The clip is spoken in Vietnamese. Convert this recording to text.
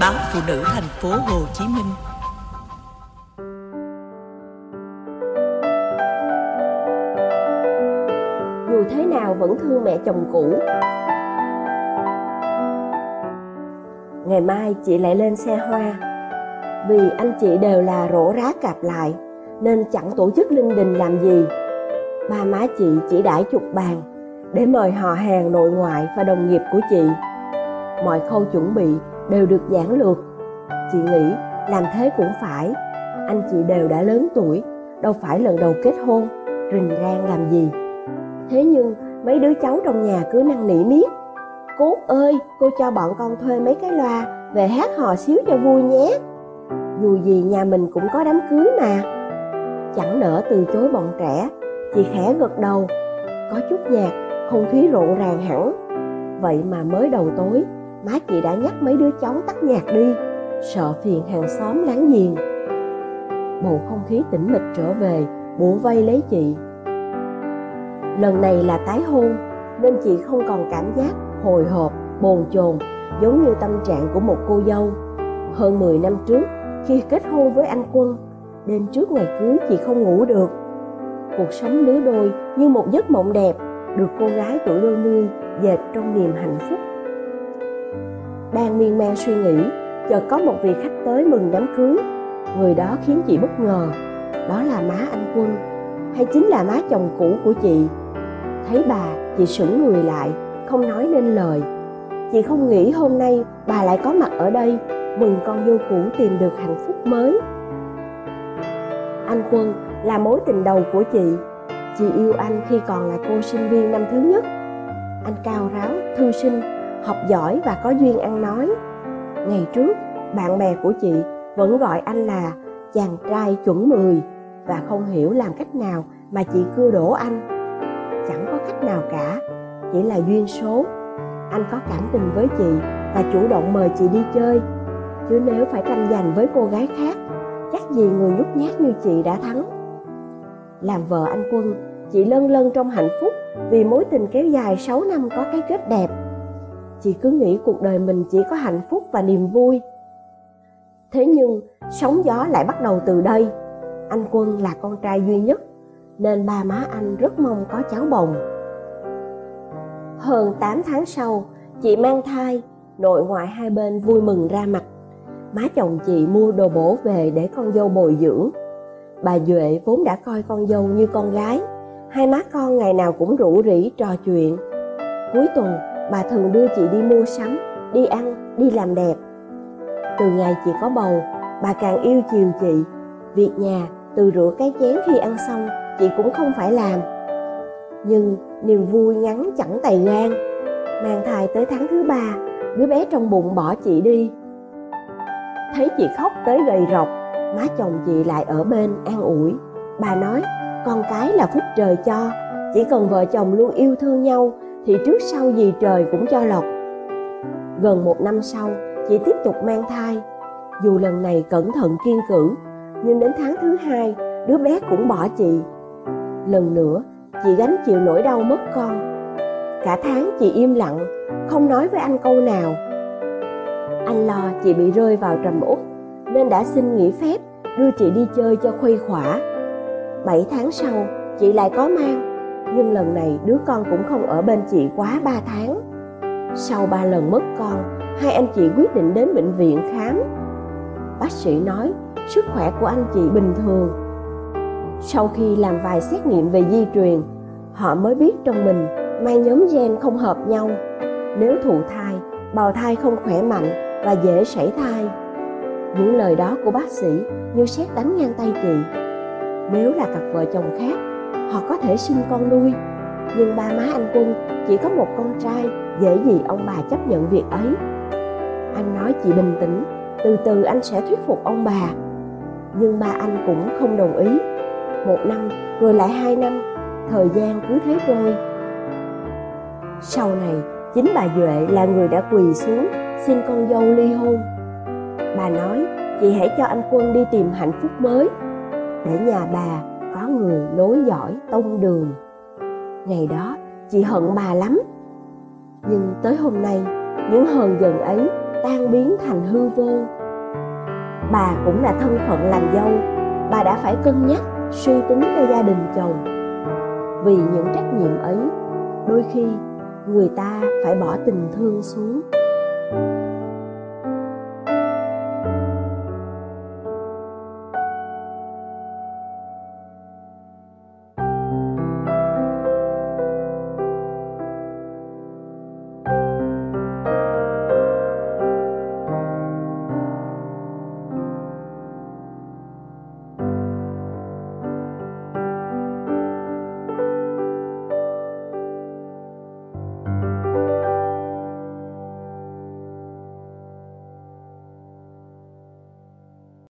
báo phụ nữ thành phố Hồ Chí Minh. Dù thế nào vẫn thương mẹ chồng cũ. Ngày mai chị lại lên xe hoa. Vì anh chị đều là rổ rá cạp lại, nên chẳng tổ chức linh đình làm gì. Ba má chị chỉ đãi chục bàn, để mời họ hàng nội ngoại và đồng nghiệp của chị. Mọi khâu chuẩn bị đều được giản lược. Chị nghĩ làm thế cũng phải, anh chị đều đã lớn tuổi, đâu phải lần đầu kết hôn, rình rang làm gì. Thế nhưng mấy đứa cháu trong nhà cứ năn nỉ miết. Cốt ơi, cô cho bọn con thuê mấy cái loa về hát hò xíu cho vui nhé. Dù gì nhà mình cũng có đám cưới mà. Chẳng nỡ từ chối bọn trẻ, chị khẽ gật đầu. Có chút nhạc, không khí rộn ràng hẳn. Vậy mà mới đầu tối, má chị đã nhắc mấy đứa cháu tắt nhạc đi. Sợ phiền hàng xóm láng giềng. Bầu không khí tĩnh mịch trở về bủa vây lấy chị. Lần này là tái hôn, nên chị không còn cảm giác hồi hộp, bồn chồn, giống như tâm trạng của một cô dâu. Hơn 10 năm trước, khi kết hôn với anh quân, đêm trước ngày cưới chị không ngủ được. Cuộc sống lứa đôi như một giấc mộng đẹp, được cô gái tuổi đôi mươi dệt trong niềm hạnh phúc đang miên man suy nghĩ, chợt có một vị khách tới mừng đám cưới. Người đó khiến chị bất ngờ, đó là má anh quân, hay chính là má chồng cũ của chị. Thấy bà, chị sững người lại, không nói nên lời. Chị không nghĩ hôm nay bà lại có mặt ở đây, mừng con dâu cũ tìm được hạnh phúc mới. Anh quân là mối tình đầu của chị. Chị yêu anh khi còn là cô sinh viên năm thứ nhất. Anh cao ráo, thư sinh học giỏi và có duyên ăn nói. Ngày trước, bạn bè của chị vẫn gọi anh là chàng trai chuẩn 10 và không hiểu làm cách nào mà chị cưa đổ anh. Chẳng có cách nào cả, chỉ là duyên số. Anh có cảm tình với chị và chủ động mời chị đi chơi. Chứ nếu phải tranh giành với cô gái khác, chắc gì người nhút nhát như chị đã thắng. Làm vợ anh quân, chị lân lân trong hạnh phúc vì mối tình kéo dài 6 năm có cái kết đẹp chị cứ nghĩ cuộc đời mình chỉ có hạnh phúc và niềm vui. Thế nhưng, sóng gió lại bắt đầu từ đây. Anh quân là con trai duy nhất, nên ba má anh rất mong có cháu bồng. Hơn 8 tháng sau, chị mang thai, nội ngoại hai bên vui mừng ra mặt. Má chồng chị mua đồ bổ về để con dâu bồi dưỡng. Bà duệ vốn đã coi con dâu như con gái. Hai má con ngày nào cũng rủ rỉ trò chuyện. Cuối tuần bà thường đưa chị đi mua sắm, đi ăn, đi làm đẹp. Từ ngày chị có bầu, bà càng yêu chiều chị. Việc nhà, từ rửa cái chén khi ăn xong, chị cũng không phải làm. Nhưng niềm vui ngắn chẳng tày gan mang thai tới tháng thứ ba, đứa bé trong bụng bỏ chị đi. Thấy chị khóc tới gầy rộc má chồng chị lại ở bên an ủi. Bà nói, con cái là phúc trời cho, chỉ cần vợ chồng luôn yêu thương nhau thì trước sau gì trời cũng cho lộc gần một năm sau, chị tiếp tục mang thai. Dù lần này cẩn thận kiên cử, nhưng đến tháng thứ hai, đứa bé cũng bỏ chị. Lần nữa, chị gánh chịu nỗi đau mất con. Cả tháng chị im lặng, không nói với anh câu nào. Anh lo chị bị rơi vào trầm uất nên đã xin nghỉ phép, đưa chị đi chơi cho khuây khỏa. Bảy tháng sau, chị lại có mang nhưng lần này đứa con cũng không ở bên chị quá 3 tháng. Sau 3 lần mất con, hai anh chị quyết định đến bệnh viện khám. Bác sĩ nói sức khỏe của anh chị bình thường. Sau khi làm vài xét nghiệm về di truyền, họ mới biết trong mình mang nhóm gen không hợp nhau. Nếu thụ thai, bào thai không khỏe mạnh và dễ sảy thai. Những lời đó của bác sĩ như xét đánh ngang tay chị. Nếu là cặp vợ chồng khác, họ có thể sinh con nuôi. Nhưng ba má anh quân chỉ có một con trai, dễ gì ông bà chấp nhận việc ấy. Anh nói chị bình tĩnh, từ từ anh sẽ thuyết phục ông bà. Nhưng ba anh cũng không đồng ý. Một năm, rồi lại hai năm, thời gian cứ thế trôi. Sau này, chính bà duệ là người đã quỳ xuống, xin con dâu ly hôn. Bà nói, chị hãy cho anh quân đi tìm hạnh phúc mới. Để nhà bà người nối dõi tông đường. Ngày đó, chị hận bà lắm. Nhưng tới hôm nay, những hờn giận ấy tan biến thành hư vô. Bà cũng là thân phận làm dâu, bà đã phải cân nhắc, suy tính cho gia đình chồng. Vì những trách nhiệm ấy, đôi khi người ta phải bỏ tình thương xuống.